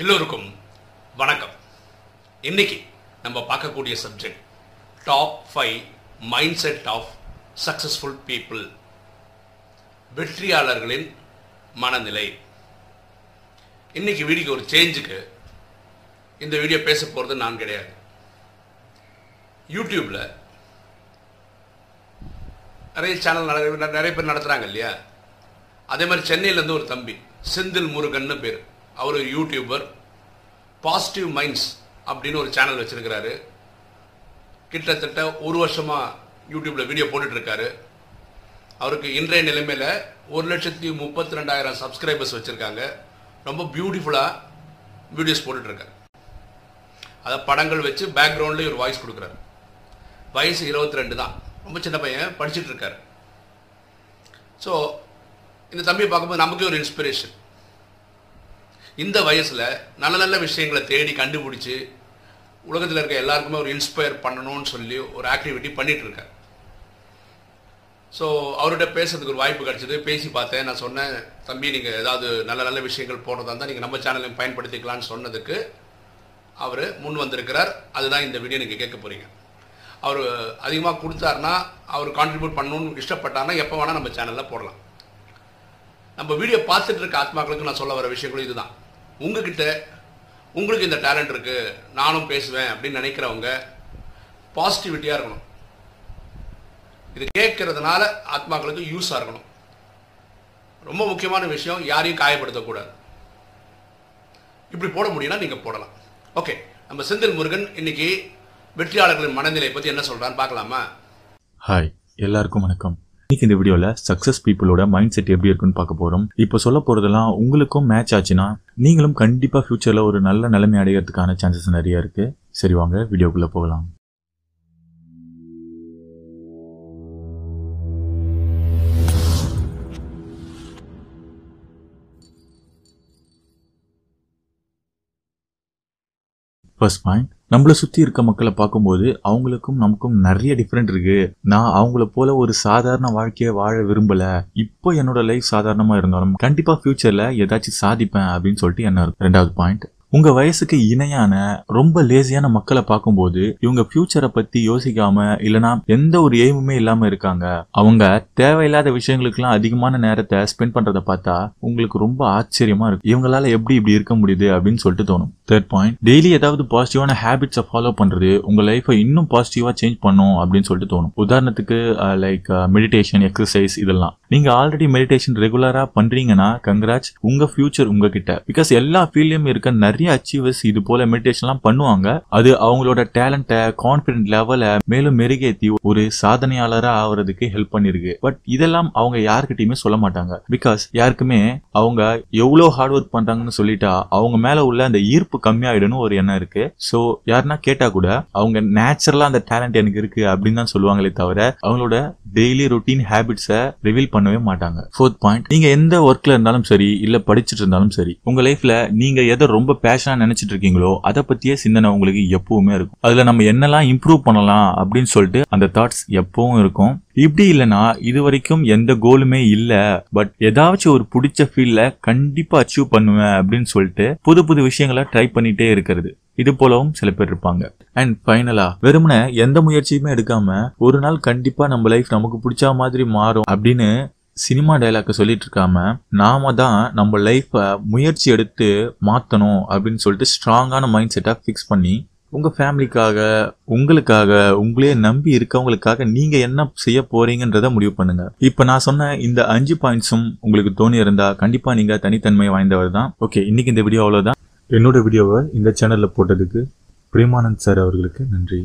எல்லோருக்கும் வணக்கம். இன்னைக்கு நம்ம பார்க்கக்கூடிய subject top five mind set of successful people வெற்றியாளர்களின் மனநிலை. இன்னைக்கு வீடியோக்கு ஒரு சேஞ்சுக்கு இந்த வீடியோ பேச போகிறது நான் கிடையாது. யூடியூப்பில் நிறைய சேனல் நிறைய நிறைய பேர் நடத்துகிறாங்க இல்லையா? அதே மாதிரி சென்னையிலேருந்து ஒரு தம்பி செந்தில் முருகன்னு பேர். அவர் ஒரு யூடியூபர் பாசிட்டிவ் மைண்ட்ஸ் அப்படின்னு ஒரு சேனல் வச்சிருக்கிறாரு. கிட்டத்தட்ட ஒரு வருஷமாக யூடியூப்பில் வீடியோ போட்டுட்ருக்காரு. அவருக்கு இன்றைய நிலைமையில் ஒரு லட்சத்தி முப்பத்தி ரெண்டாயிரம் சப்ஸ்கிரைபர்ஸ் வச்சுருக்காங்க. ரொம்ப பியூட்டிஃபுல்லாக வீடியோஸ் போட்டுட்ருக்காரு. அதை படங்கள் வச்சு பேக்ரவுண்ட்லேயும் ஒரு வாய்ஸ் கொடுக்குறாரு. வயசு இருபத்தி ரெண்டு தான். ரொம்ப சின்ன பையன் படிச்சுட்டு இருக்காரு ஸோ இந்த தம்பியை பார்க்கும்போது நமக்கே ஒரு இன்ஸ்பிரேஷன் இந்த வயசில் நல்ல நல்ல விஷயங்களை தேடி கண்டுபிடிச்சி உலகத்தில் இருக்க எல்லாருக்குமே ஒரு இன்ஸ்பயர் பண்ணணும்னு சொல்லி ஒரு ஆக்டிவிட்டி பண்ணிட்டு ஸோ அவர்கிட்ட பேசுறதுக்கு ஒரு வாய்ப்பு கிடச்சிது. பேசி பார்த்தேன். நான் சொன்னேன் தம்பி நீங்கள் ஏதாவது நல்ல நல்ல விஷயங்கள் போடுறதா இருந்தால் நீங்கள் நம்ம சேனலையும் பயன்படுத்திக்கலாம்னு சொன்னதுக்கு அவர் முன் வந்திருக்கிறார். அதுதான் இந்த வீடியோ நீங்கள் கேட்க போகிறீங்க அவர் அதிகமாக கொடுத்தாருன்னா அவர் கான்ட்ரிபியூட் பண்ணணும்னு இஷ்டப்பட்டார்னா எப்போ வேணால் நம்ம சேனலில் போடலாம். நம்ம வீடியோ பார்த்துட்டு இருக்க ஆத்மாக்களுக்கு நான் சொல்ல வர விஷயங்களும் இதுதான். உங்ககிட்ட உங்களுக்கு இந்த டேலண்ட் இருக்குது நானும் பேசுவேன் அப்படின்னு நினைக்கிறவங்க பாசிட்டிவிட்டியாக இருக்கணும். இது கேட்கறதுனால ஆத்மாக்களுக்கு யூஸாக இருக்கணும். ரொம்ப முக்கியமான விஷயம் யாரையும் காயப்படுத்தக்கூடாது. இப்படி போட முடியும்னா நீங்கள் போடலாம். ஓகே நம்ம செந்தில் முருகன் இன்னைக்கு வெற்றியாளர்களின் மனநிலை பற்றி என்ன சொல்கிறான்னு பார்க்கலாமா? ஹாய் எல்லாருக்கும் வணக்கம். இன்னைக்கு இந்த வீடியோவில் சக்ஸஸ் பீப்புளோட மைண்ட் செட் எப்படி இருக்குன்னு பார்க்க போகிறோம் இப்போ சொல்ல போகிறதெல்லாம் உங்களுக்கும் மேட்ச் ஆச்சுன்னா நீங்களும் கண்டிப்பாக ஃப்யூச்சரில் ஒரு நல்ல நிலைமை அடைகிறதுக்கான சான்சஸ் நிறைய இருக்குது சரி வாங்க வீடியோக்குள்ளே போகலாம். ஃபர்ஸ்ட் பாயிண்ட் நம்மளை சுற்றி இருக்க மக்களை பார்க்கும்போது அவங்களுக்கும் நமக்கும் நிறைய டிஃப்ரெண்ட் இருக்கு. நான் அவங்கள போல ஒரு சாதாரண வாழ்க்கையை வாழ விரும்பல. இப்போ என்னோட லைஃப் சாதாரணமாக இருந்தாலும் கண்டிப்பாக ஃப்யூச்சரில் ஏதாச்சும் சாதிப்பேன் அப்படின்னு சொல்லிட்டு என்ன ரெண்டாவது பாயிண்ட் உங்க வயசுக்கு இணையான ரொம்ப லேசியான மக்களை பார்க்கும்போது இவங்க ஃபியூச்சரை பத்தி யோசிக்காம இல்லனா எந்த ஒரு எய்முமே இல்லாம இருக்காங்க. அவங்க தேவையில்லாத விஷயங்களுக்கெல்லாம் அதிகமான நேரத்தை ஸ்பெண்ட் பண்றதை பார்த்தா உங்களுக்கு ரொம்ப ஆச்சரியமா இருக்கு. இவங்களால எப்படி இப்படி இருக்க முடியுது அப்படின்னு சொல்லிட்டு தோணும். தேர்ட் பாயிண்ட் டெய்லி ஏதாவது பாசிட்டிவான ஹேபிட்ஸை ஃபாலோ பண்ணுறது உங்கள் லைஃபை இன்னும் பாசிட்டிவாக சேஞ்ச் பண்ணும் அப்படின்னு சொல்லிட்டு தோணும். உதாரணத்துக்கு லைக் மெடிடேஷன் எக்ஸசைஸ் இதெல்லாம். நீங்க ஆல்ரெடி மெடிடேஷன் ரெகுலராக பண்றீங்கன்னா கங்க்ராட்ஸ் உங்க ஃபியூச்சர் உங்ககிட்ட. பிகாஸ் எல்லா ஃபீல்ட்லயும் இருக்க நிறைய அச்சீவர்ஸ் இது போல மெடிடேஷன்லாம் பண்ணுவாங்க. அது அவங்களோட டேலண்ட்டை கான்ஃபிடென்ட் லெவலை மேலும் மெருகேத்தி ஒரு சாதனையாளராக ஆகிறதுக்கு ஹெல்ப் பண்ணிருக்கு. பட் இதெல்லாம் அவங்க யாருக்கிட்டையுமே சொல்ல மாட்டாங்க. பிகாஸ் யாருக்குமே அவங்க எவ்வளோ ஹார்ட் ஒர்க் பண்றாங்கன்னு சொல்லிட்டா அவங்க மேலே உள்ள அந்த ஈர்ப்பு கம்மியாயிடும்னு ஒரு எண்ணம் இருக்கு. ஸோ யாருன்னா கேட்டா கூட அவங்க நேச்சுரலா அந்த டேலண்ட் எனக்கு இருக்கு அப்படின்னு தான் சொல்லுவாங்களே தவிர அவங்களோட டெய்லி ரொட்டீன் ஹேபிட்ஸை ரிவீல் பண்ணவே மாட்டாங்க. ஃபோர்த் பாயிண்ட் நீங்க எந்த ஒர்க்ல இருந்தாலும் சரி இல்ல படிச்சுட்டு இருந்தாலும் சரி உங்க லைஃப்ல நீங்க எதை ரொம்ப பேஷனா நினைச்சிட்டு இருக்கீங்களோ அதை பத்தியே சிந்தனை உங்களுக்கு எப்பவுமே இருக்கும். அதுல நம்ம என்னெல்லாம் இம்ப்ரூவ் பண்ணலாம் அப்படின்னு சொல்லிட்டு அந்த தாட்ஸ் எப்பவும் இருக்கும். இப்படி இல்லைன்னா இது வரைக்கும் எந்த கோலுமே இல்லை பட் ஏதாச்சும் ஒரு பிடிச்ச ஃபீல்டில் கண்டிப்பா அச்சீவ் பண்ணுவேன் அப்படின்னு சொல்லிட்டு புது புது விஷயங்களை ட்ரை பண்ணிட்டே இருக்கிறது. இது போலவும் சில பேர் இருப்பாங்க. அண்ட் ஃபைனலா வெறுமனே எந்த முயற்சியுமே எடுக்காம ஒரு நாள் கண்டிப்பா நம்ம லைஃப் நமக்கு பிடிச்ச மாதிரி மாறும் அப்படின்னு சினிமா டைலாக்கை சொல்லிட்டு இருக்காம நாம தான் நம்ம லைஃப்பை முயற்சி எடுத்து மாற்றணும் அப்படின்னு சொல்லிட்டு ஸ்ட்ராங்கான மைண்ட் செட்டாக ஃபிக்ஸ் பண்ணி உங்கள் ஃபேமிலிக்காக உங்களுக்காக உங்களையே நம்பி இருக்கவங்களுக்காக நீங்கள் என்ன செய்ய போறீங்கன்றத முடிவு பண்ணுங்க. இப்போ நான் சொன்ன இந்த அஞ்சு பாயிண்ட்ஸும் உங்களுக்கு தோணி இருந்தால் கண்டிப்பாக நீங்கள் தனித்தன்மை வாய்ந்தவர் தான். ஓகே இன்னைக்கு இந்த வீடியோ அவ்வளோதான் என்னோட வீடியோவை இந்த சேனலில் போட்டதுக்கு பிரேமானந்த் சார் அவர்களுக்கு நன்றி.